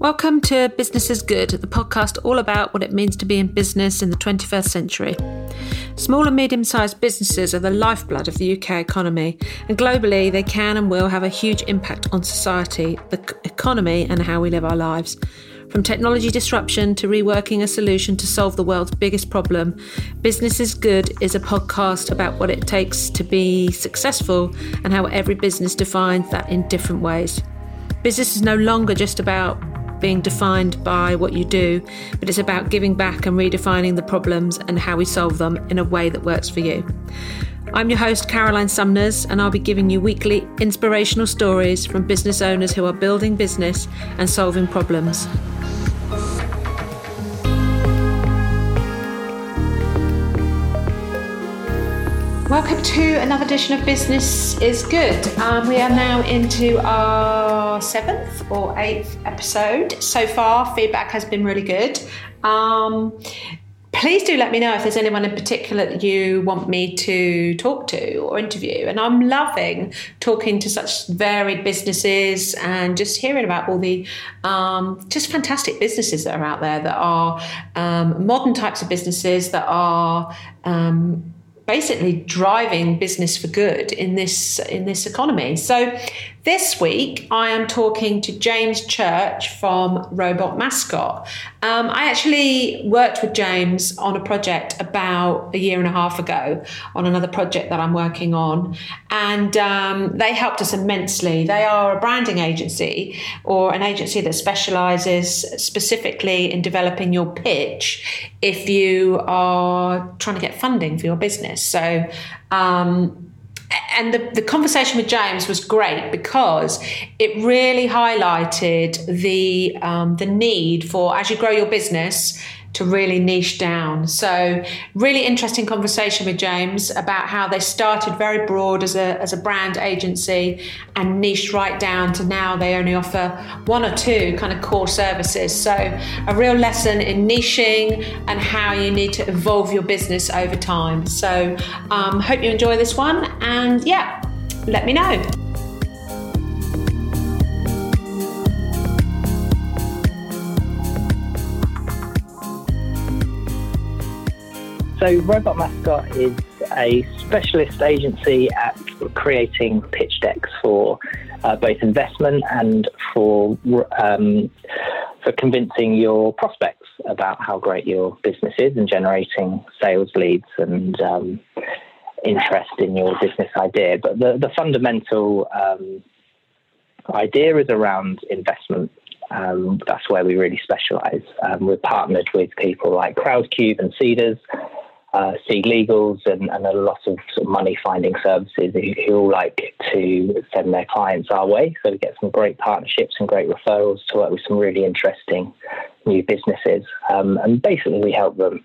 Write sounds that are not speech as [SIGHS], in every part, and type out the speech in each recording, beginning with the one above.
Welcome to Business is Good, the podcast all about what it means to be in business in the 21st century. Small and medium sized businesses are the lifeblood of the UK economy, and globally, they can and will have a huge impact on society, the economy, and how we live our lives. From technology disruption to reworking a solution to solve the world's biggest problem, Business is Good is a podcast about what it takes to be successful and how every business defines that in different ways. Business is no longer just about being defined by what you do, but it's about giving back and redefining the problems and how we solve them in a way that works for you. I'm your host, Caroline Sumners, and I'll be giving you weekly inspirational stories from business owners who are building business and solving problems. Welcome to another edition of Business is Good. Um, we are now into our seventh or eighth episode. So far, feedback has been really good. Um, please do let me know if there's anyone in particular that you want me to talk to or interview. And I'm loving talking to such varied businesses and just hearing about all the um, just fantastic businesses that are out there that are um, modern types of businesses that are. Basically driving business for good in this in this economy. So this week I am talking to James Church from Robot Mascot. Um, I actually worked with James on a project about a year and a half ago on another project that I'm working on, and um, they helped us immensely. They are a branding agency or an agency that specializes specifically in developing your pitch if you are trying to get funding for your business. So, um, and the, the conversation with James was great because it really highlighted the um, the need for as you grow your business to really niche down. So, really interesting conversation with James about how they started very broad as a, as a brand agency and niched right down to now they only offer one or two kind of core services. So, a real lesson in niching and how you need to evolve your business over time. So, um, hope you enjoy this one. And yeah, let me know. So, Robot Mascot is a specialist agency at creating pitch decks for uh, both investment and for um, for convincing your prospects about how great your business is and generating sales leads and um, interest in your business idea. But the, the fundamental um, idea is around investment. Um, that's where we really specialize. Um, we're partnered with people like Crowdcube and Seedrs uh, SeedLegals and, and, a lot of, sort of money finding services who, who, like to send their clients our way. So we get some great partnerships and great referrals to work with some really interesting new businesses. Um, and basically, we help them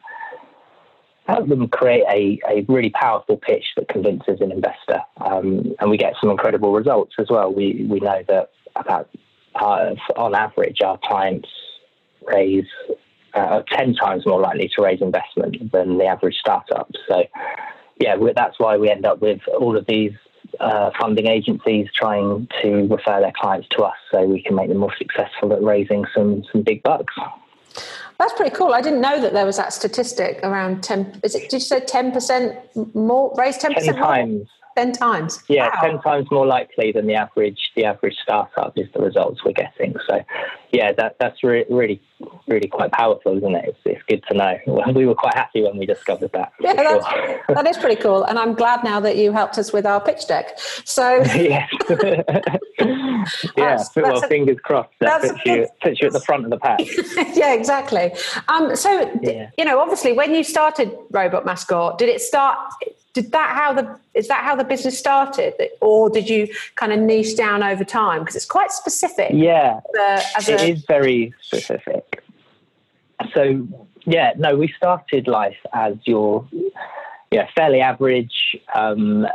help them create a, a really powerful pitch that convinces an investor. Um, and we get some incredible results as well. We we know that about uh, on average, our clients raise uh, 10 times more likely to raise investment than the average startup. So, yeah, that's why we end up with all of these uh, funding agencies trying to refer their clients to us so we can make them more successful at raising some, some big bucks. That's pretty cool. I didn't know that there was that statistic around 10. Is it, did you say 10% more, raise 10%? 10 times. Ten times. Yeah, wow. ten times more likely than the average. The average startup is the results we're getting. So, yeah, that that's re- really, really quite powerful, isn't it? It's, it's good to know. [LAUGHS] We were quite happy when we discovered that. Yeah, sure. [LAUGHS] that is pretty cool, and I'm glad now that you helped us with our pitch deck. So, [LAUGHS] yes, yeah. That's, well, fingers crossed. That puts you puts you at the front of the pack. yeah, exactly. Um, so, yeah. you know, obviously, when you started Robot Mascot, did it start? Did that how the is that how the business started? Or did you kind of niche down over time? Because it's quite specific. Yeah. It a, is very specific. So yeah no we started life as your yeah fairly average um,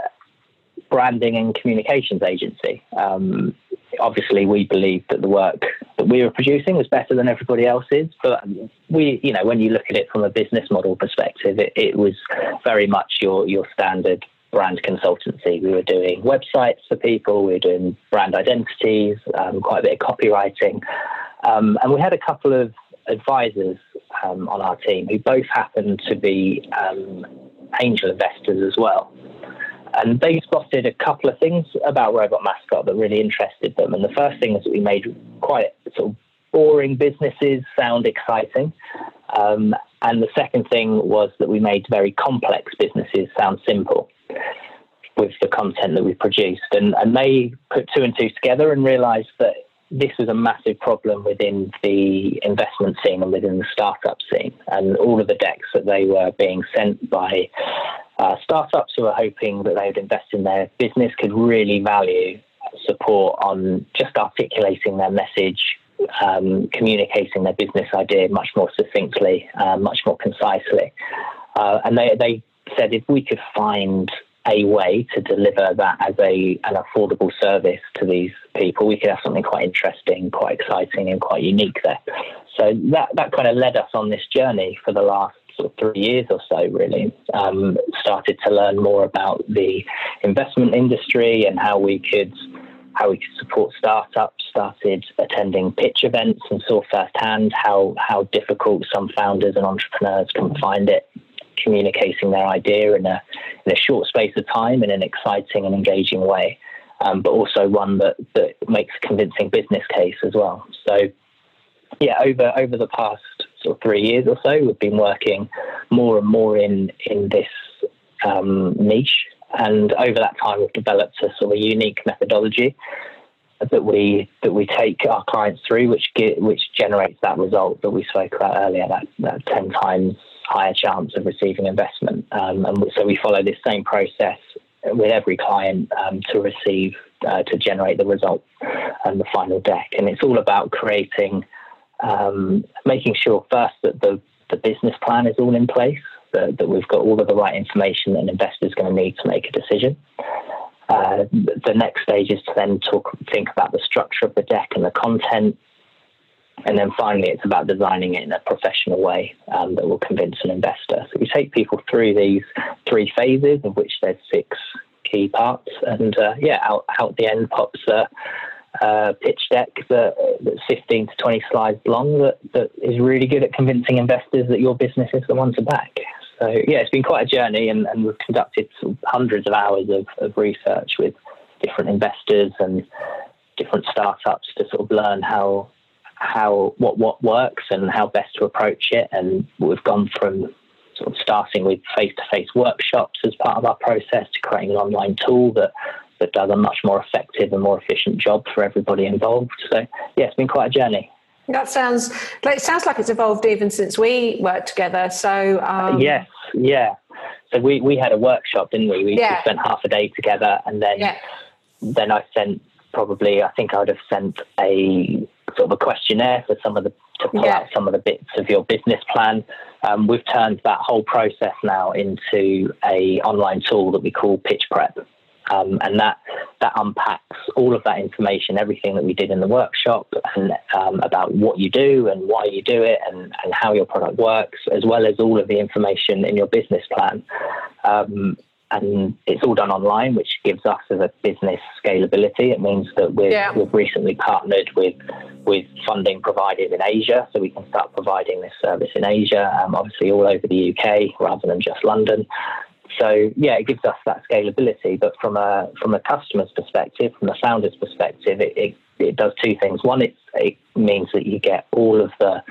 branding and communications agency um, obviously we believed that the work that we were producing was better than everybody else's. But we, you know, when you look at it from a business model perspective, it, it was very much your your standard brand consultancy. We were doing websites for people, we were doing brand identities, um, quite a bit of copywriting. Um, and we had a couple of advisors um, on our team who both happened to be um, angel investors as well. And they spotted a couple of things about Robot Mascot that really interested them. And the first thing is that we made quite sort of boring businesses sound exciting. Um, and the second thing was that we made very complex businesses sound simple with the content that we produced. And, and they put two and two together and realized that this was a massive problem within the investment scene and within the startup scene. And all of the decks that they were being sent by uh, startups who were hoping that they would invest in their business could really value support on just articulating their message, um, communicating their business idea much more succinctly, uh, much more concisely. Uh, and they, they said if we could find a way to deliver that as a an affordable service to these people, we could have something quite interesting, quite exciting, and quite unique there. So that that kind of led us on this journey for the last sort of three years or so. Really, um, started to learn more about the investment industry and how we could how we could support startups. Started attending pitch events and saw firsthand how how difficult some founders and entrepreneurs can find it communicating their idea in a, in a short space of time in an exciting and engaging way, um, but also one that, that makes a convincing business case as well. So, yeah, over over the past sort of three years or so, we've been working more and more in in this um, niche, and over that time, we've developed a sort of unique methodology that we that we take our clients through, which get, which generates that result that we spoke about earlier, that, that ten times higher chance of receiving investment. Um, and so we follow this same process with every client um, to receive, uh, to generate the result and the final deck. And it's all about creating, um, making sure first that the, the business plan is all in place, that, that we've got all of the right information that an investor is going to need to make a decision. Uh, the next stage is to then talk, think about the structure of the deck and the content, and then finally, it's about designing it in a professional way um, that will convince an investor. So we take people through these three phases, of which there's six key parts. And uh, yeah, out, out the end pops a, a pitch deck that, that's 15 to 20 slides long that, that is really good at convincing investors that your business is the one to back. So yeah, it's been quite a journey, and, and we've conducted hundreds of hours of, of research with different investors and different startups to sort of learn how how what what works and how best to approach it. And we've gone from sort of starting with face-to-face workshops as part of our process to creating an online tool that that does a much more effective and more efficient job for everybody involved. So yeah, it's been quite a journey. That sounds like it sounds like it's evolved even since we worked together. So um... yes, yeah. So we, we had a workshop, didn't we? We, yeah. we spent half a day together, and then yeah. then I sent probably I think I would have sent a sort of a questionnaire for some of the to pull yeah. out some of the bits of your business plan. Um, we've turned that whole process now into a online tool that we call Pitch Prep, um, and that that unpacks all of that information, everything that we did in the workshop, and um, about what you do and why you do it, and, and how your product works, as well as all of the information in your business plan. Um, and it's all done online, which gives us as a business scalability. It means that we've, yeah. we've recently partnered with with funding providers in Asia, so we can start providing this service in Asia, um, obviously all over the UK rather than just London. So yeah, it gives us that scalability. But from a from a customer's perspective, from the founder's perspective, it, it, it does two things. One, it, it means that you get all of the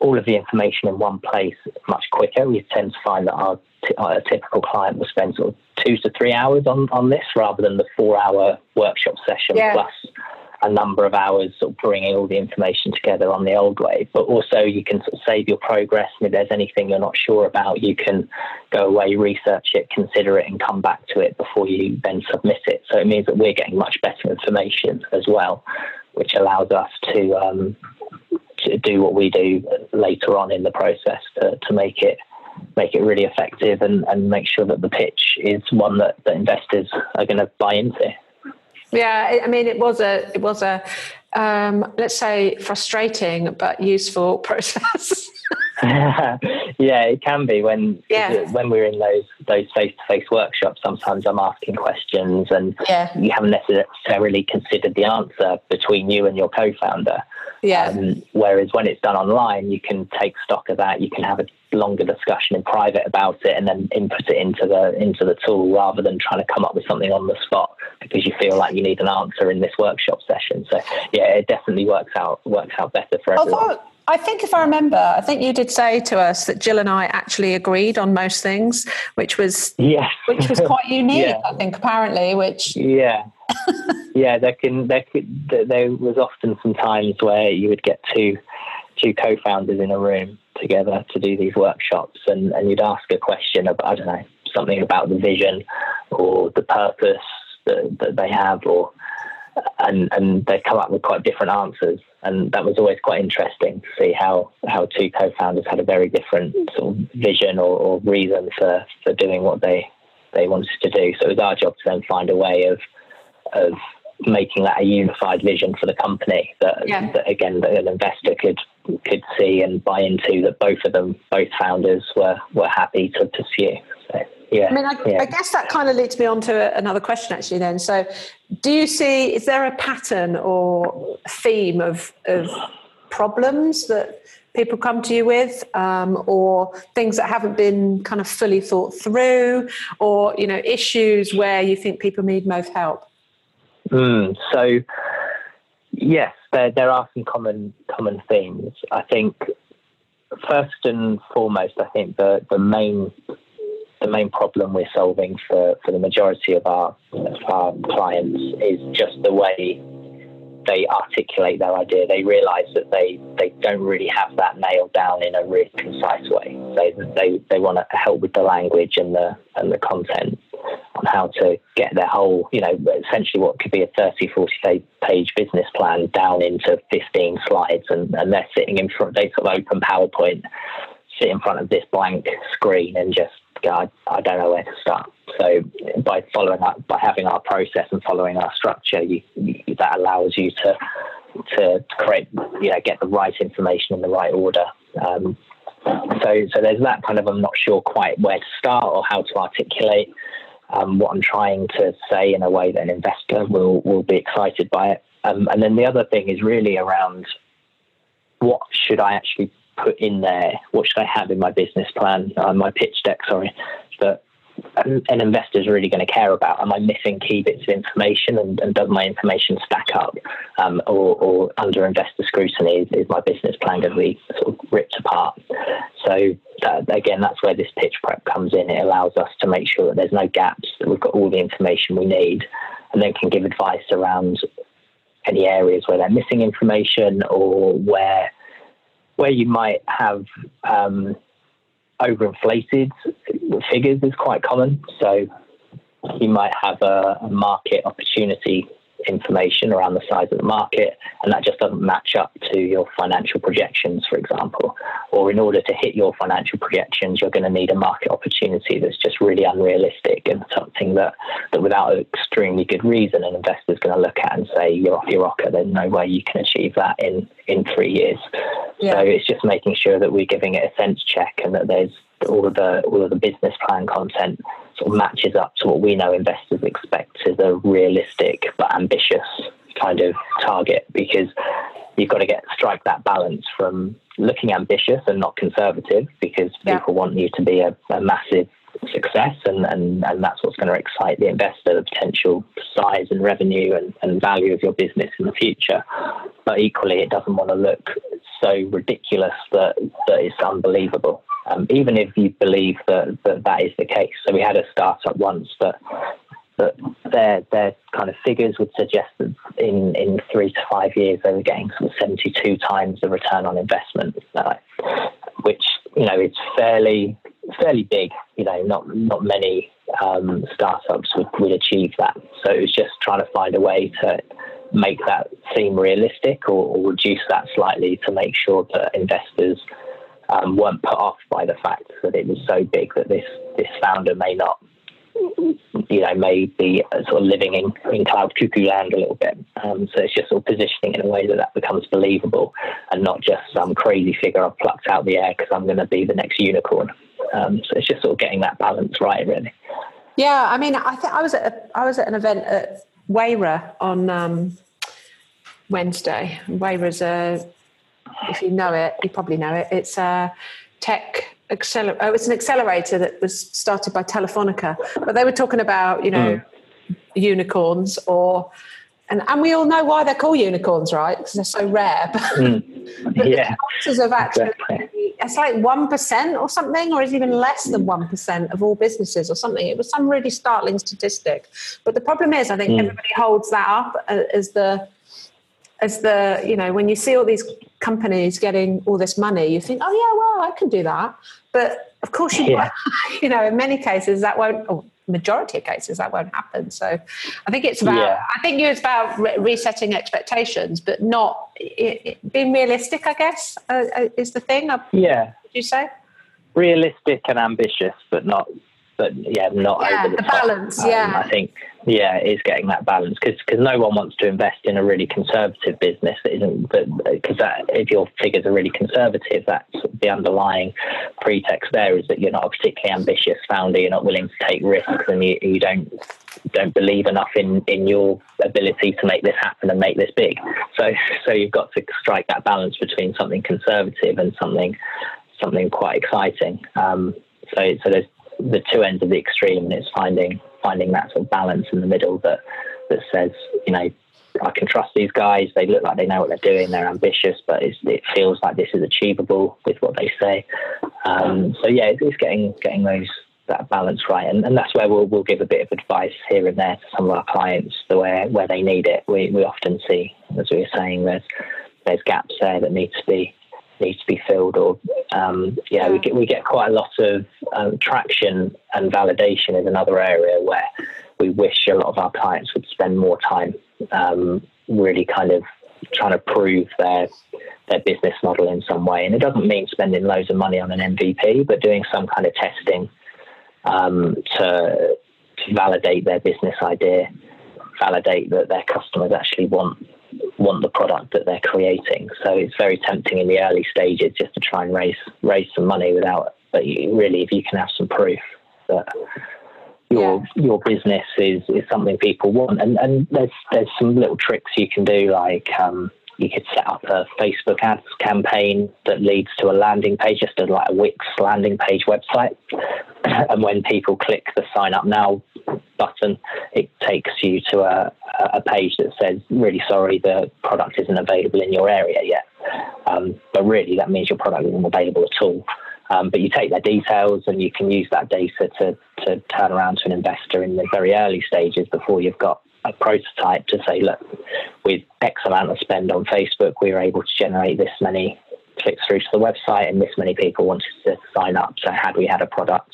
all of the information in one place much quicker. We tend to find that our, t- our typical client will spend sort of two to three hours on, on this rather than the four hour workshop session yeah. plus a number of hours sort of bringing all the information together on the old way. But also you can sort of save your progress. And if there's anything you're not sure about, you can go away, research it, consider it, and come back to it before you then submit it. So it means that we're getting much better information as well, which allows us to um, to do what we do later on in the process to, to make it make it really effective and, and make sure that the pitch is one that, that investors are going to buy into. Yeah, I mean, it was a it was a um, let's say frustrating but useful [LAUGHS] process. [LAUGHS] yeah, it can be when yeah. when we're in those those face to face workshops. Sometimes I'm asking questions and yeah. you haven't necessarily considered the answer between you and your co-founder. Yeah. Um, whereas when it's done online, you can take stock of that. You can have a longer discussion in private about it, and then input it into the into the tool rather than trying to come up with something on the spot because you feel like you need an answer in this workshop session. So yeah, it definitely works out works out better for everyone. Although, I think if I remember, I think you did say to us that Jill and I actually agreed on most things, which was yes. which was quite [LAUGHS] unique. yeah. I think apparently, which yeah, yeah, there can there could there was often some times where you would get two two co-founders in a room together to do these workshops, and and you'd ask a question about I don't know something about the vision or the purpose that, that they have, or and and they come up with quite different answers, and that was always quite interesting to see how how two co-founders had a very different sort of vision or, or reason for for doing what they they wanted to do. So it was our job to then find a way of of making that a unified vision for the company that, yeah. that again that an investor could could see and buy into that both of them both founders were were happy to pursue so, yeah i mean I, yeah. I, guess that kind of leads me on to another question actually then so do you see is there a pattern or theme of of problems that people come to you with um, or things that haven't been kind of fully thought through or you know issues where you think people need most help Mm, so, yes, there, there are some common common themes. I think first and foremost, I think the, the main the main problem we're solving for, for the majority of our of our clients is just the way they articulate their idea. They realise that they, they don't really have that nailed down in a really concise way. They they, they want to help with the language and the and the content on how to get their whole, you know, essentially what could be a 30, 40 page business plan down into 15 slides. And, and they're sitting in front, they sort of open PowerPoint, sit in front of this blank screen and just go, I, I don't know where to start. So by following up, by having our process and following our structure, you, you, that allows you to to create, you know, get the right information in the right order. Um, so, so there's that kind of I'm not sure quite where to start or how to articulate um, what I'm trying to say in a way that an investor will will be excited by it. Um, and then the other thing is really around what should I actually put in there? What should I have in my business plan, uh, my pitch deck? Sorry, that an investor is really going to care about. Am I missing key bits of information, and, and does my information stack up, um, or, or, under investor scrutiny, is, is, my business plan going to be sort of ripped apart? So that, again, that's where this pitch prep comes in. It allows us to make sure that there's no gaps, that we've got all the information we need, and then can give advice around any areas where they're missing information or where where you might have um, overinflated figures is quite common. So you might have a, a market opportunity information around the size of the market, and that just doesn't match up to your financial projections, for example. Or in order to hit your financial projections, you're going to need a market opportunity that's just really unrealistic and something that, that without an extremely good reason, an investor's going to look at and say, you're off your rocker, there's no way you can achieve that in, in three years. Yeah. So it's just making sure that we're giving it a sense check and that there's all of the all of the business plan content sort of matches up to what we know investors expect as a realistic but ambitious kind of target because you've got to get strike that balance from looking ambitious and not conservative because yeah. people want you to be a, a massive success and, and, and that's what's going to excite the investor, the potential size and revenue and, and value of your business in the future. But equally, it doesn't want to look so ridiculous that, that it's unbelievable um, even if you believe that, that that is the case. So we had a startup once that that their their kind of figures would suggest that in, in three to five years they were getting sort of 72 times the return on investment, uh, which you know it's fairly fairly big. You know, not not many um, startups would, would achieve that. So it was just trying to find a way to make that seem realistic or, or reduce that slightly to make sure that investors um, weren't put off by the fact that it was so big that this this founder may not, you know, may be sort of living in, in cloud cuckoo land a little bit. Um, so it's just sort of positioning in a way that that becomes believable and not just some crazy figure I've plucked out the air because I'm going to be the next unicorn. Um, so it's just sort of getting that balance right, really. Yeah, I mean, I think I was at a, I was at an event at Wayra on um, Wednesday. Wayra's a, if you know it, you probably know it. It's a tech accelerator. Oh, it's an accelerator that was started by Telefonica, but they were talking about you know mm. unicorns or. And, and we all know why they're called unicorns, right? Because they're so rare. [LAUGHS] Mm. yeah. The of actually, exactly. it's like 1% or something, or is even less than 1% of all businesses or something. It was some really startling statistic. But the problem is, I think mm. everybody holds that up as the as the you know when you see all these companies getting all this money you think oh yeah well i can do that but of course you yeah. [LAUGHS] you know in many cases that won't or majority of cases that won't happen so i think it's about yeah. i think it's about re- resetting expectations but not it, it, being realistic i guess uh, uh is the thing yeah would you say realistic and ambitious but not but yeah, not yeah, over the, the top. balance. Um, yeah, I think yeah, it is getting that balance because because no one wants to invest in a really conservative business that isn't. Because that if your figures are really conservative, that's the underlying pretext there is that you're not a particularly ambitious founder. You're not willing to take risks, and you, you don't don't believe enough in in your ability to make this happen and make this big. So so you've got to strike that balance between something conservative and something something quite exciting. Um, so so there's the two ends of the extreme, and it's finding finding that sort of balance in the middle that that says, you know, I can trust these guys. They look like they know what they're doing. They're ambitious, but it feels like this is achievable with what they say. Um, so yeah, it's getting getting those that balance right, and, and that's where we'll we'll give a bit of advice here and there to some of our clients, the where where they need it. We we often see, as we were saying, there's there's gaps there that need to be needs to be filled or um, yeah, we get we get quite a lot of um, traction and validation is another area where we wish a lot of our clients would spend more time um, really kind of trying to prove their their business model in some way. And it doesn't mean spending loads of money on an MVP, but doing some kind of testing um, to to validate their business idea, validate that their customers actually want want the product that they're creating. So it's very tempting in the early stages just to try and raise raise some money without. But you, really, if you can have some proof that your yeah. your business is, is something people want, and and there's there's some little tricks you can do like. Um, you could set up a Facebook ads campaign that leads to a landing page, just a, like a Wix landing page website. [CLEARS THROAT] and when people click the sign up now button, it takes you to a, a page that says, really sorry, the product isn't available in your area yet. Um, but really, that means your product isn't available at all. Um, but you take their details and you can use that data to, to turn around to an investor in the very early stages before you've got a prototype to say, look, with X amount of spend on Facebook, we were able to generate this many clicks through to the website and this many people wanted to sign up. So had we had a product,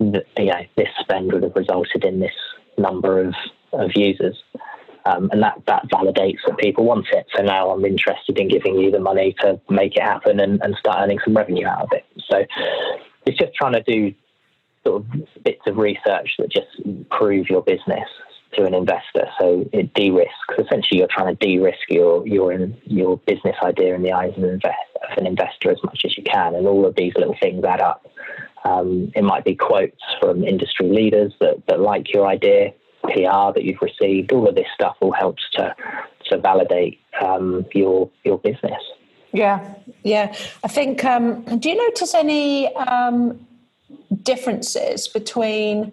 you know, this spend would have resulted in this number of, of users. Um, and that, that validates that people want it. So now I'm interested in giving you the money to make it happen and, and start earning some revenue out of it. So it's just trying to do sort of bits of research that just prove your business to an investor. So it de-risks. Essentially, you're trying to de-risk your your your business idea in the eyes of an, invest, of an investor as much as you can. And all of these little things add up. Um, it might be quotes from industry leaders that, that like your idea, PR that you've received. All of this stuff all helps to to validate um, your your business. Yeah, yeah. I think. Um, do you notice any um, differences between?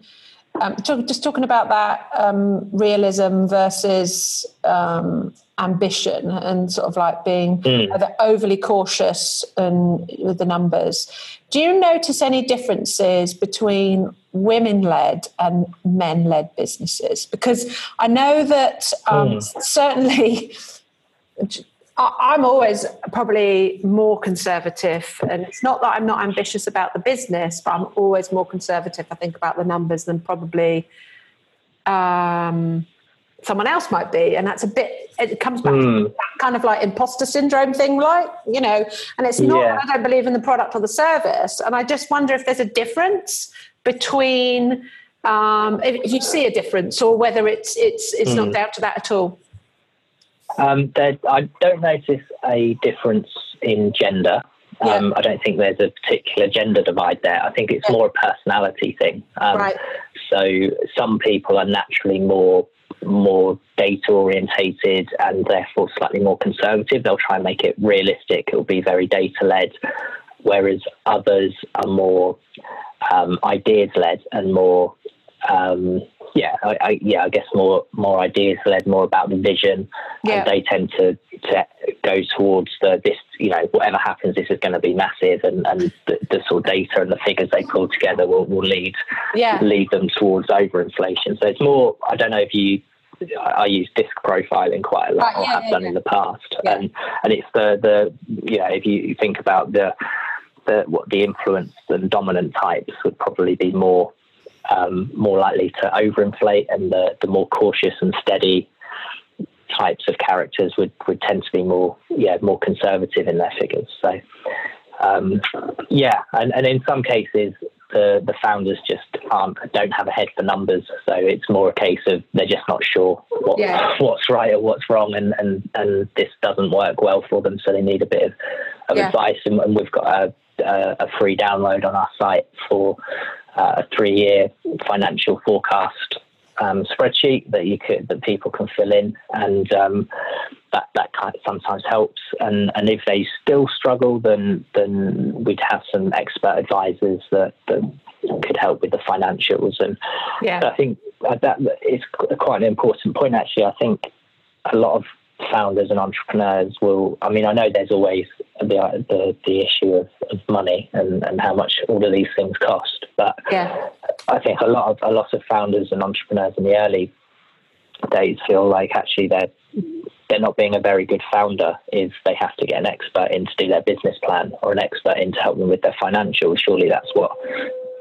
Um, talk, just talking about that um, realism versus um, ambition and sort of like being mm. overly cautious and with the numbers. Do you notice any differences between women led and men led businesses? Because I know that mm. certainly. I'm always probably more conservative, and it's not that I'm not ambitious about the business, but I'm always more conservative. I think about the numbers than probably um, someone else might be, and that's a bit. It comes back mm. to hmm. that kind of like imposter syndrome thing, like you know. And it's not yeah. I don't believe in the product or the service, and I just wonder if there's a difference between um, if you see a difference, or whether it's it's it's mm. not hmm. down to that at all. Um, there, I don't notice a difference in gender. Um, yeah. I don't think there's a particular gender divide there. I think it's yeah. more a personality thing. Um, right. So some people are naturally more more data orientated and therefore slightly more conservative. They'll try and make it realistic. It will be very data led, whereas others are more um, ideas led and more um, yeah, I, I, yeah, I guess more more ideas led, more about the vision, yeah. and they tend to, to go towards the this, you know, whatever happens, this is going to be massive, and, and the, the, sort of data and the figures they pull together will, will lead yeah. lead them towards overinflation. So it's more, I don't know if you I use disc profiling quite a lot, right, yeah, or have done in the past, and and it's the the you know if you think about the the what the influence and dominant types would probably be more um, more likely to overinflate, and the, the more cautious and steady types of characters would, would tend to be more yeah more conservative in their figures. So um, yeah, and, and in some cases the the founders just aren't don't have a head for numbers, so it's more a case of they're just not sure what, yeah. [LAUGHS] what's right or what's wrong, and, and and this doesn't work well for them, so they need a bit of, of yeah. advice, and, and, we've got a, a, a free download on our site for uh, a three year financial forecast um, spreadsheet that you could that people can fill in, and um, that that kind of sometimes helps. And and if they still struggle, then then we'd have some expert advisors that, that could help with the financials. And yeah. I think that is quite an important point. Actually, I think a lot of founders and entrepreneurs will i mean i know there's always the the, the issue of, of money and, and how much all of these things cost but yeah. i think a lot of a lot of founders and entrepreneurs in the early days feel like actually they're they're not being a very good founder if they have to get an expert in to do their business plan or an expert in to help them with their financials surely that's what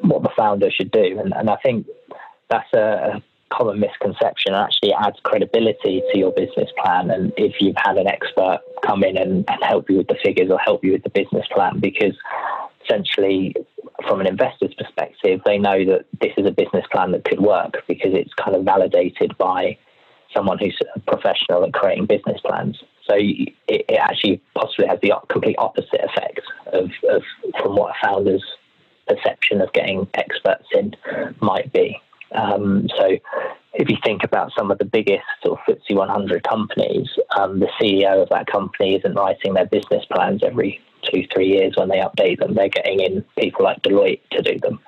what the founder should do and, and i think that's a, common misconception actually adds credibility to your business plan. And if you've had an expert come in and, and help you with the figures or help you with the business plan, because essentially, from an investor's perspective, they know that this is a business plan that could work because it's kind of validated by someone who's a professional at creating business plans. So it, it actually possibly has the complete opposite effect of, of from what a founder's perception of getting experts in might be. Um, so if you think about some of the biggest sort of FTSE 100 companies, um, the CEO of that company isn't writing their business plans every two, three years when they update them. They're getting in people like Deloitte to do them.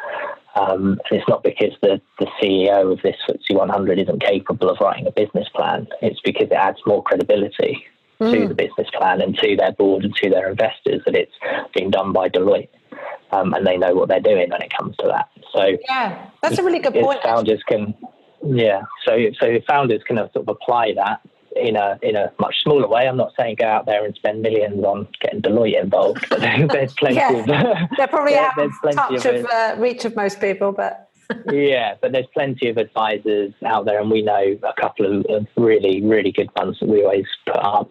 Um, and it's not because the, the CEO of this FTSE 100 isn't capable of writing a business plan. It's because it adds more credibility mm. to the business plan and to their board and to their investors that it's being done by Deloitte um, and they know what they're doing when it comes to that. So yeah, that's a really good point. Founders can, yeah. So so founders can sort of apply that in a in a much smaller way. I'm not saying go out there and spend millions on getting Deloitte involved, [LAUGHS] but there's plenty yeah. of. they probably there, have touch of, of uh, reach of most people, but yeah, but there's plenty of advisors out there, and we know a couple of, really, really good ones that we always put our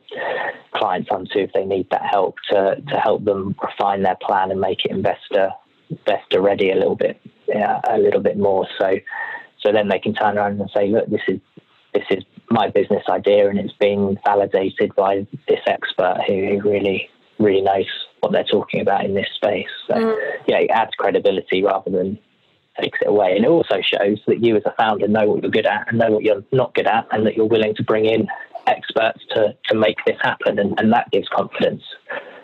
clients onto if they need that help to, to help them refine their plan and make it investor investor ready a little bit, yeah, a little bit more. So, so then they can turn around and say, look, this is this is my business idea, and it's been validated by this expert who, who really really knows what they're talking about in this space. So, mm. yeah, it adds credibility rather than takes it away. And it also shows that you as a founder know what you're good at and know what you're not good at, and that you're willing to bring in experts to, to make this happen. And, and that gives confidence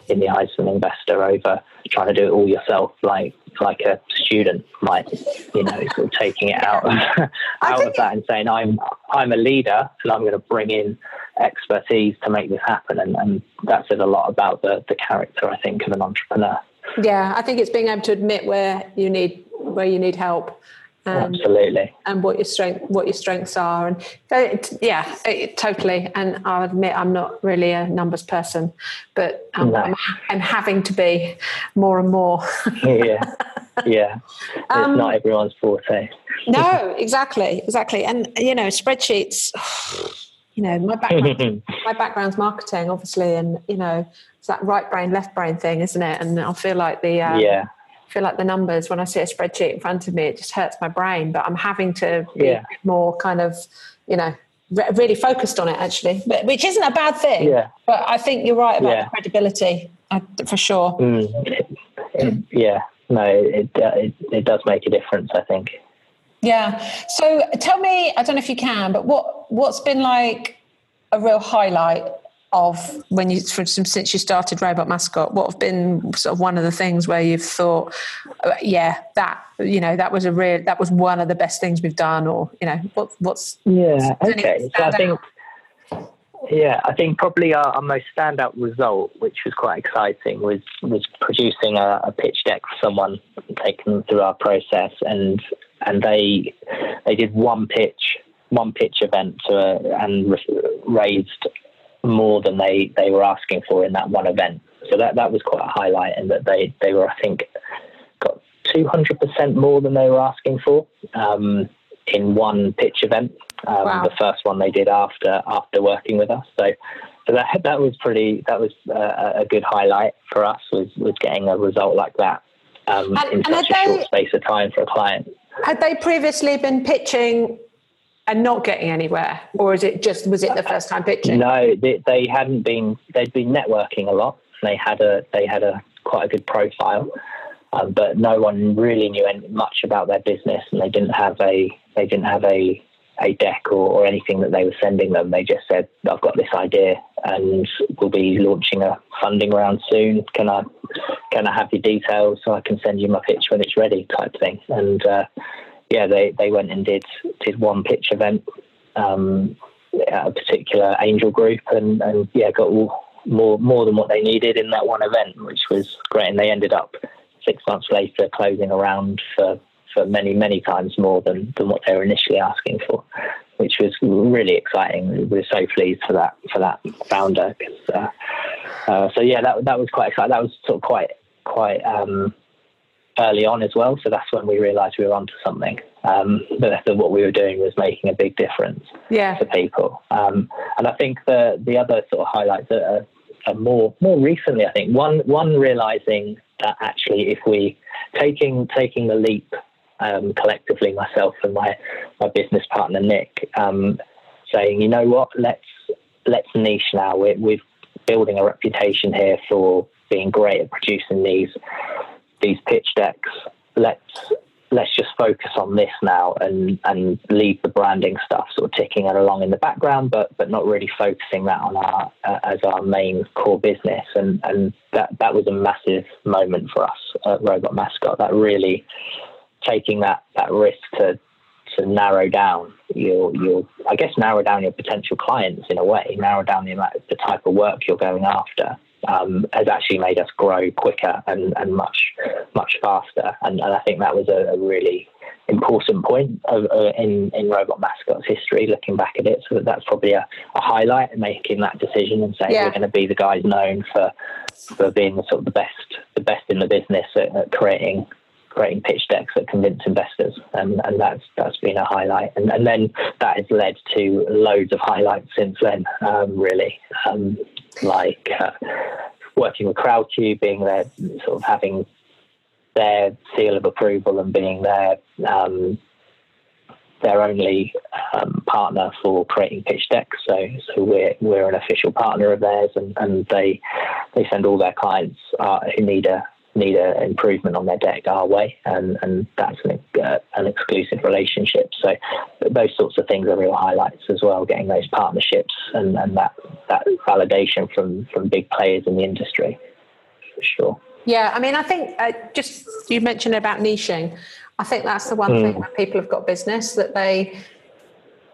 in the eyes of an investor over trying to do it all yourself, like like a student might, you know, sort of taking it out [LAUGHS] out of that and saying, I'm I'm a leader and I'm going to bring in expertise to make this happen. And, and that says a lot about the, the character, I think, of an entrepreneur. Yeah, I think it's being able to admit where you need where you need help. And, Absolutely. And what your strength, what your strengths are, and it, yeah, it, totally. And I'll admit I'm not really a numbers person, but I'm, no. I'm, I'm having to be more and more. [LAUGHS] yeah, yeah. It's um, not everyone's forte. [LAUGHS] no, exactly, exactly. And you know, spreadsheets. [SIGHS] You know, my background, [LAUGHS] my background's marketing, obviously, and you know, it's that right brain, left brain thing, isn't it? And I feel like the um, yeah feel like the numbers when I see a spreadsheet in front of me, it just hurts my brain. But I'm having to be yeah. more kind of, you know, re- really focused on it actually, but, which isn't a bad thing. Yeah. But I think you're right about yeah. the credibility for sure. Mm, it, yeah, no, it, it, it does make a difference. I think. Yeah. So tell me, I don't know if you can, but what what's been like a real highlight of when you, for instance, since you started Robot Mascot, what have been sort of one of the things where you've thought, uh, yeah, that you know that was a real that was one of the best things we've done, or you know, what, what's yeah, okay. So I think. Yeah, I think probably our, our, most standout result, which was quite exciting, was was producing a, a pitch deck for someone, taking them through our process, and and they they did one pitch one pitch event to, and raised more than they, they were asking for in that one event. So that, that was quite a highlight in that they, they were, I think, got 200% more than they were asking for um, in one pitch event. Um, wow. The first one they did after after working with us. So, so that that was pretty. That was a, a good highlight for us. Was was getting a result like that um, and, in such a they, short space of time for a client. Had they previously been pitching and not getting anywhere, or is it just was it the first time pitching? No, they, they hadn't been. They'd been networking a lot. They had a they had a quite a good profile, um, but no one really knew much about their business, and they didn't have a they didn't have a a deck or, or anything that they were sending them. They just said, "I've got this idea, and we'll be launching a funding round soon. Can I can I have your details so I can send you my pitch when it's ready?" type thing, and. Uh, yeah, they, they went and did did one pitch event um, at a particular angel group, and, and yeah, got all, more more than what they needed in that one event, which was great. And they ended up six months later closing around for for many many times more than than what they were initially asking for, which was really exciting. We were so pleased for that for that founder. Uh, uh, so yeah, that that was quite exciting. That was sort of quite quite. Um, early on as well. So that's when we realised we were onto something. Um, that, that what we were doing was making a big difference yeah. to people. Um, and I think the the other sort of highlights are, are, more more recently. I think one one realising that actually if we taking taking the leap um, collectively, myself and my my business partner Nick, um, saying you know what, let's let's niche now. We're, we're building a reputation here for being great at producing these these pitch decks. Let's let's just focus on this now and and leave the branding stuff sort of ticking along in the background, but but not really focusing that on our uh, as our main core business. And and that that was a massive moment for us at Robot Mascot. That really taking that that risk to to narrow down your your I guess narrow down your potential clients in a way, narrow down the amount the type of work you're going after um, has actually made us grow quicker and, and much much faster. And, and I think that was a, a really important point of, uh, in in Robot Mascot's history. Looking back at it, so that that's probably a, a highlight in making that decision and saying yeah. we're going to be the guys known for for being sort of the best the best in the business at, at creating creating pitch decks that convince investors, and, and that's that's been a highlight. And, and then that has led to loads of highlights since then, um, really, um, like uh, working with Crowdcube, being there, sort of having their seal of approval and being their um, their only um, partner for creating pitch decks. So, so we're we're an official partner of theirs, and, and they they send all their clients uh, who need a need an improvement on their deck our way, and, and that's an, uh, an exclusive relationship. So those sorts of things are real highlights as well, getting those partnerships and, and that, that validation from, from big players in the industry, for sure. Yeah, I mean, I think uh, just you mentioned about niching. I think that's the one mm. thing that people have got business that they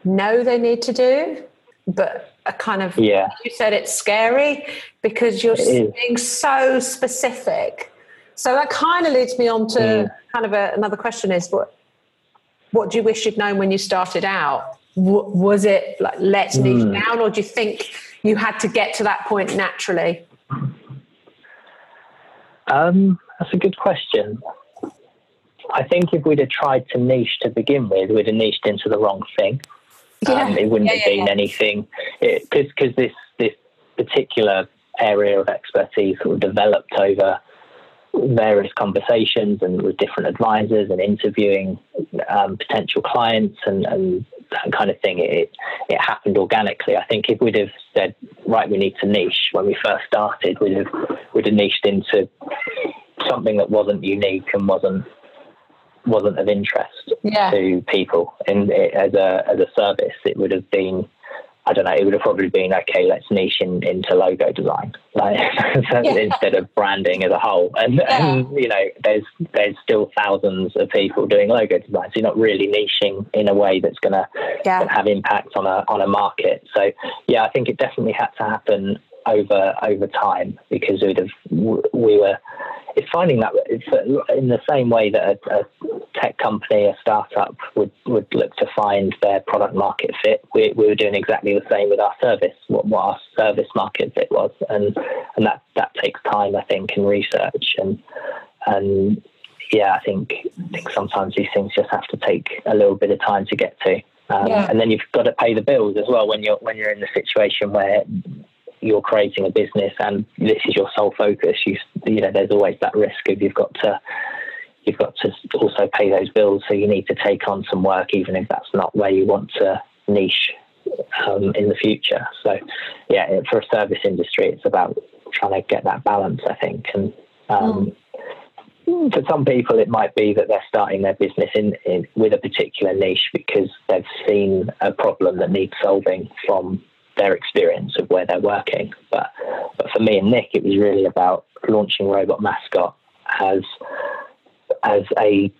know they need to do, but a kind of yeah. you said it's scary because you're being so specific so that kind of leads me on to mm. kind of a, another question: is what what do you wish you'd known when you started out? W- was it like let's mm. niche down, or do you think you had to get to that point naturally? Um, that's a good question. I think if we'd have tried to niche to begin with, we'd have niched into the wrong thing. Yeah. Um, it wouldn't yeah, have been yeah, anything because because this this particular area of expertise sort of developed over various conversations and with different advisors and interviewing um, potential clients and, and, that kind of thing. It it happened organically. I think if we'd have said, right, we need to niche when we first started, we'd have we'd have niched into something that wasn't unique and wasn't wasn't of interest yeah. to people in as a as a service. It would have been I don't know, it would have probably been okay. Let's niche in, into logo design, like [LAUGHS] yeah. instead of branding as a whole. And, yeah. and, you know, there's there's still thousands of people doing logo design, so you're not really niching in a way that's going to yeah. have impact on a on a market. So yeah, I think it definitely had to happen over over time because we'd have we were it's finding that it's in the same way that a, a, tech company, a startup would, would look to find their product market fit. We, we were doing exactly the same with our service, what, what our service market fit was, and and that that takes time, I think, in research and and yeah, I think I think sometimes these things just have to take a little bit of time to get to. Um, yeah. And then you've got to pay the bills as well when you're when you're in the situation where you're creating a business and this is your sole focus, you you know there's always that risk of you've got to you've got to also pay those bills. So you need to take on some work, even if that's not where you want to niche um, in the future. So yeah, for a service industry, it's about trying to get that balance, I think. And um, mm. for some people, it might be that they're starting their business in, in with a particular niche because they've seen a problem that needs solving from their experience of where they're working. But but for me and Nick, it was really about launching Robot Mascot as as a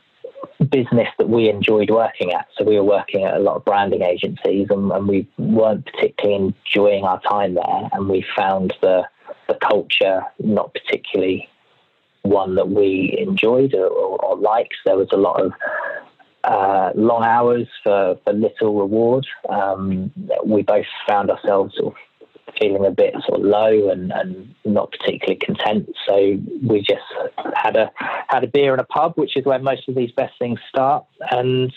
business that we enjoyed working at. So we were working at a lot of branding agencies, and, and we weren't particularly enjoying our time there. And we found the the culture not particularly one that we enjoyed or, or, or liked. There was a lot of uh, long hours for, for little reward. Um, we both found ourselves sort of feeling a bit sort of low and, and not particularly content. So we just had a had a beer in a pub, which is where most of these best things start, and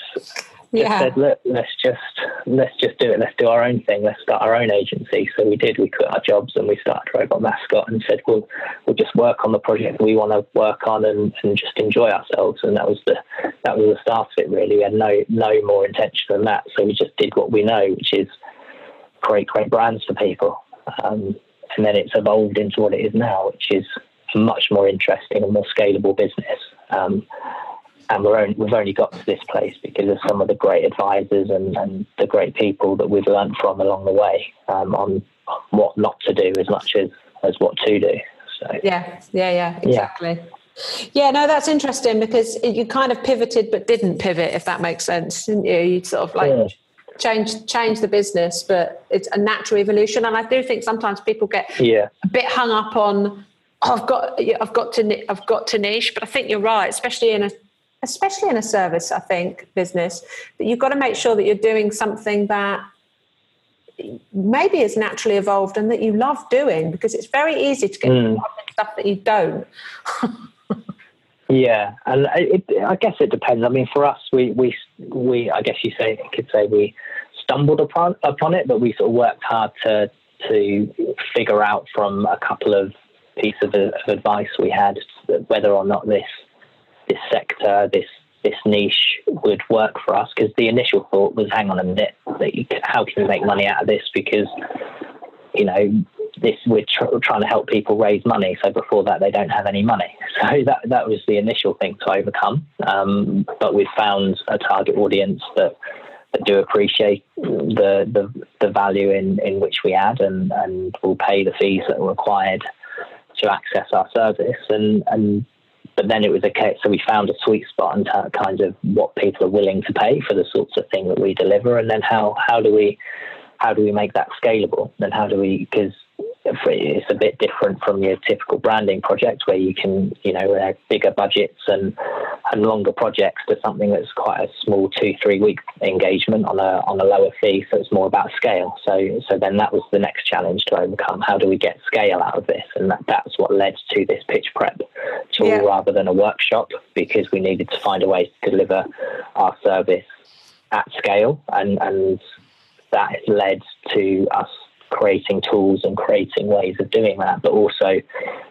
yeah. said, look, let's just let's just do it. Let's do our own thing. Let's start our own agency. So we did. We quit our jobs and we started Robot Mascot and said, we'll we'll just work on the project we want to work on and, and just enjoy ourselves. And that was the that was the start of it. Really, we had no no more intention than that. So we just did what we know, which is create great brands for people. Um, and then it's evolved into what it is now, which is a much more interesting and more scalable business. Um, and we're only, we've only got to this place because of some of the great advisors and, and the great people that we've learned from along the way um, on what not to do as much as, as what to do. So yeah, yeah, yeah, exactly. Yeah. Yeah, no, that's interesting because you kind of pivoted but didn't pivot, if that makes sense. Didn't you? You sort of like yeah. change change the business, but it's a natural evolution. And I do think sometimes people get yeah. a bit hung up on oh, I've got I've got to I've got to niche, but I think you're right, especially in a especially in a service, I think, business, that you've got to make sure that you're doing something that maybe is naturally evolved and that you love doing because it's very easy to get mm. stuff that you don't. [LAUGHS] yeah, and it, I guess it depends. I mean, for us, we we we I guess you say you could say we stumbled upon upon it, but we sort of worked hard to to figure out from a couple of pieces of, of advice we had whether or not this this sector, this this niche would work for us because the initial thought was, hang on a minute, how can we make money out of this? Because you know this we're tr- trying to help people raise money. So before that, they don't have any money. [LAUGHS] So that that was the initial thing to overcome. Um, but we've found a target audience that that do appreciate the the, the value in, in which we add and, and will pay the fees that are required to access our service and and but then it was a case, so we found a sweet spot in kind of what people are willing to pay for the sorts of thing that we deliver, and then how how do we how do we make that scalable? Then how do we because it's a bit different from your typical branding project where you can, you know, uh, bigger budgets and and longer projects to something that's quite a small two three week engagement on a on a lower fee. So it's more about scale. So so then that was the next challenge to overcome. How do we get scale out of this? And that, that's what led to this pitch prep tool yeah. rather than a workshop because we needed to find a way to deliver our service at scale and and that has led to us creating tools and creating ways of doing that, but also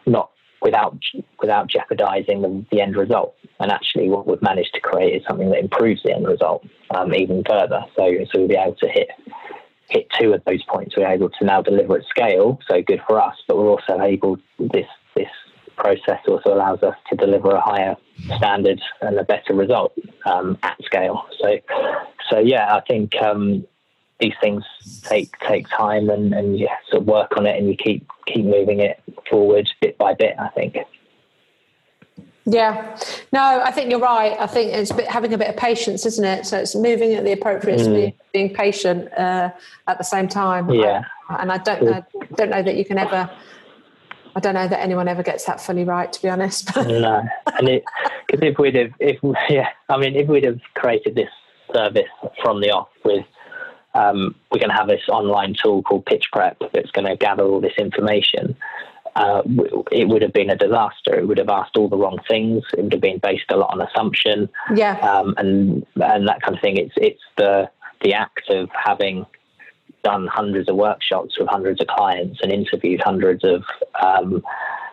not without without jeopardizing the, the end result. And actually, what we've managed to create is something that improves the end result um, even further. So, so we'll be able to hit hit two of those points. We're able to now deliver at scale, so good for us. But we're also able this this process also allows us to deliver a higher standard and a better result um, at scale. So, so yeah, I think um, these things take take time, and, and you sort of work on it, and you keep keep moving it forward bit by bit. I think. Yeah, no, I think you're right. I think it's bit, having a bit of patience, isn't it? So it's moving at the appropriate mm. speed, being patient uh, at the same time. Yeah, I, and I don't, I don't know that you can ever. I don't know that anyone ever gets that fully right, to be honest. [LAUGHS] no, and because if we'd have, if yeah, I mean, if we'd have created this service from the off with um, we're going to have this online tool called Pitch Prep that's going to gather all this information uh, it would have been a disaster. It would have asked all the wrong things. It would have been based a lot on assumption, yeah, um, and and that kind of thing. It's it's the the act of having done hundreds of workshops with hundreds of clients and interviewed hundreds of um,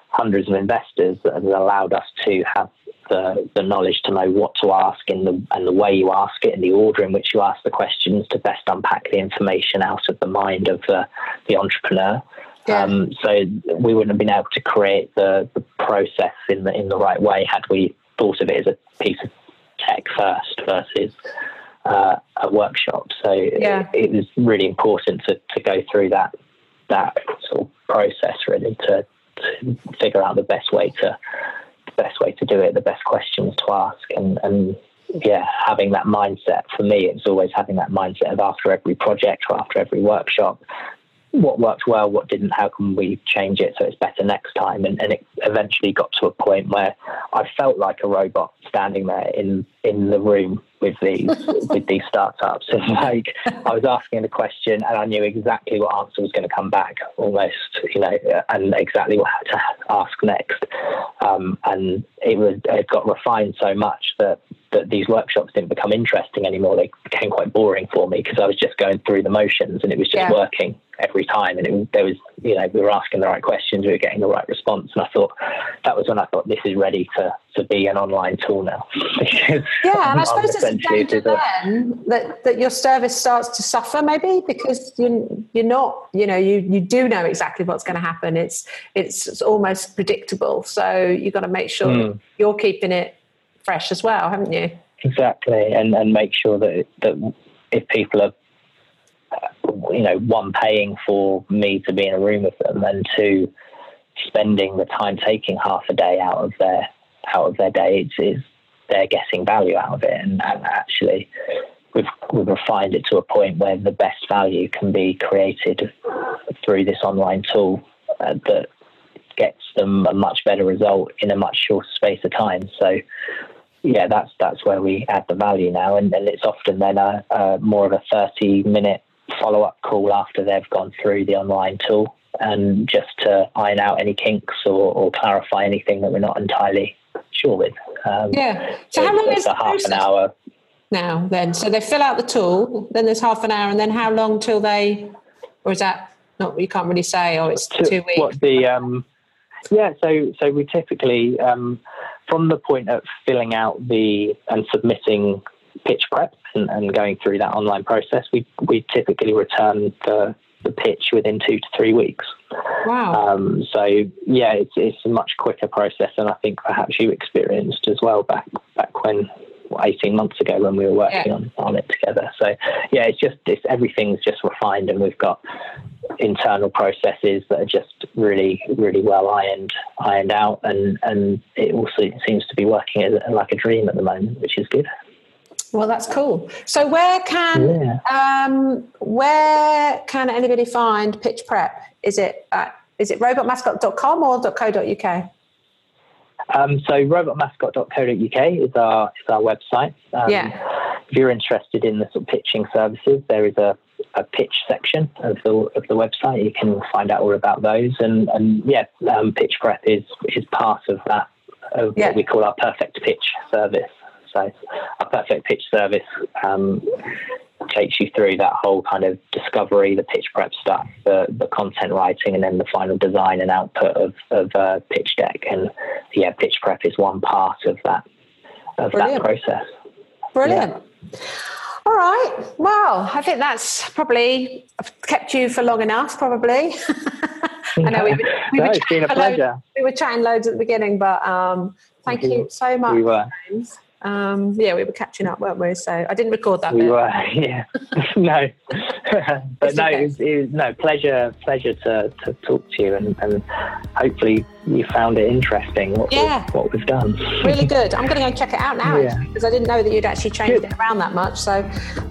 hundreds of investors that has allowed us to have the, the knowledge to know what to ask in the and the way you ask it and the order in which you ask the questions to best unpack the information out of the mind of the, the entrepreneur. Yeah. Um, so we wouldn't have been able to create the, the process in the in the right way had we thought of it as a piece of tech first versus uh, a workshop. So yeah. it, it, was really important to, to go through that that sort of process really to, to figure out the best way to best way to do it, the best questions to ask, and and yeah, having that mindset for me, it's always having that mindset of after every project or after every workshop, what worked well, what didn't, how can we change it so it's better next time? And, and it eventually got to a point where I felt like a robot standing there in, in the room with these [LAUGHS] with these startups. And [LAUGHS] like I was asking a question and I knew exactly what answer was going to come back almost, you know, and exactly what to ask next. Um, and it was it got refined so much that that these workshops didn't become interesting anymore. They became quite boring for me because I was just going through the motions and it was just yeah. working every time. And it, there was, you know, we were asking the right questions, we were getting the right response. And I thought that was when I thought this is ready to, to be an online tool now. [LAUGHS] yeah, and I suppose it's a danger then that, that your service starts to suffer maybe because you, you're not, you know, you, you do know exactly what's going to happen. It's, it's, it's almost predictable. So you've got to make sure mm. you're keeping it fresh as well, haven't you? Exactly, and and make sure that that if people are, you know, one paying for me to be in a room with them, and two spending the time taking half a day out of their out of their day, it's, they're getting value out of it, and, and actually. We've, we've refined it to a point where the best value can be created through this online tool uh, that gets them a much better result in a much shorter space of time. So yeah, that's that's where we add the value now, and, and it's often then a, a more of a thirty minute follow up call after they've gone through the online tool, and just to iron out any kinks or, or clarify anything that we're not entirely sure with. Um, yeah. So, how long is a half an hour? Now then, so they fill out the tool, then there's half an hour, and then how long till they, or is that not? You can't really say. Or it's two weeks. What the um, yeah, so so we typically um, from the point of filling out the and submitting pitch prep and, and, going through that online process, we we typically return the the pitch within two to three weeks. Wow. Um, so yeah, it's it's a much quicker process than I think perhaps you experienced as well back back when 18 months ago when we were working yeah. on, on it together. So yeah, it's just it's everything's just refined and we've got internal processes that are just really really well ironed ironed out and and it also seems to be working like a dream at the moment, which is good. Well, that's cool. So, where can yeah. um, where can anybody find Pitch Prep? Is it at, is it robotmascot.com or .co.uk? Um, so robotmascot.co.uk is our is our website. Um, yeah. If you're interested in the sort of pitching services, there is a, a pitch section of the of the website. You can find out all about those. And and yeah, um, Pitch Prep is is part of that of yeah. what we call our perfect pitch service. So our perfect pitch service um, takes you through that whole kind of discovery, the pitch prep stuff, the, the content writing, and then the final design and output of, of uh, pitch deck. And yeah, pitch prep is one part of that of Brilliant. that process. Brilliant. Yeah. All right. Well, I think that's probably I've kept you for long enough, probably. [LAUGHS] I know we, were, [LAUGHS] we, no, were it's been a pleasure. Loads, we were chatting loads at the beginning, but um, thank you so much, we were. James. Um, yeah, we were catching up, weren't we? So I didn't record that. We bit. were, [LAUGHS] yeah. [LAUGHS] no, [LAUGHS] but no, it was, it was, no pleasure, pleasure to, to talk to you, and, and hopefully you found it interesting what, yeah. we've, what we've done. really good. I'm going to go check it out now Yeah. because I didn't know that you'd actually changed Good. it around that much. So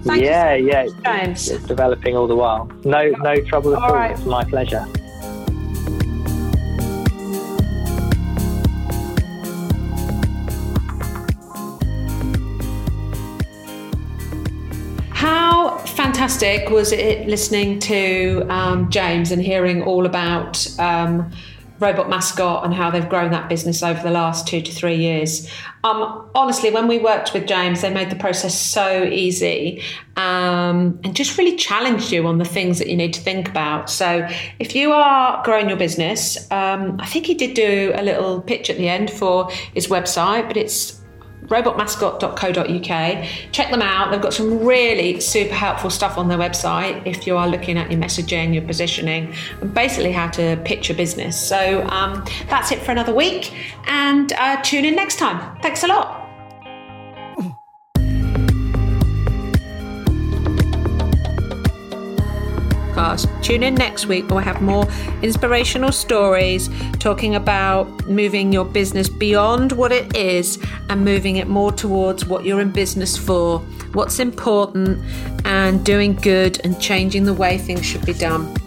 thank yeah, you, yeah, so much, James. it's developing all the while. No, no trouble at All all. right. It's my pleasure. Fantastic was it listening to um, James and hearing all about um, Robot Mascot and how they've grown that business over the last two to three years? Um, honestly, when we worked with James, they made the process so easy um, and just really challenged you on the things that you need to think about. So, if you are growing your business, um, I think he did do a little pitch at the end for his website, but it's robotmascot.co.uk. Check them out. They've got some really super helpful stuff on their website if you are looking at your messaging, your positioning, and basically how to pitch your business. So um, that's it for another week, and uh, tune in next time. Thanks a lot. Podcast. Tune in next week where we have more inspirational stories talking about moving your business beyond what it is and moving it more towards what you're in business for, what's important, and doing good and changing the way things should be done.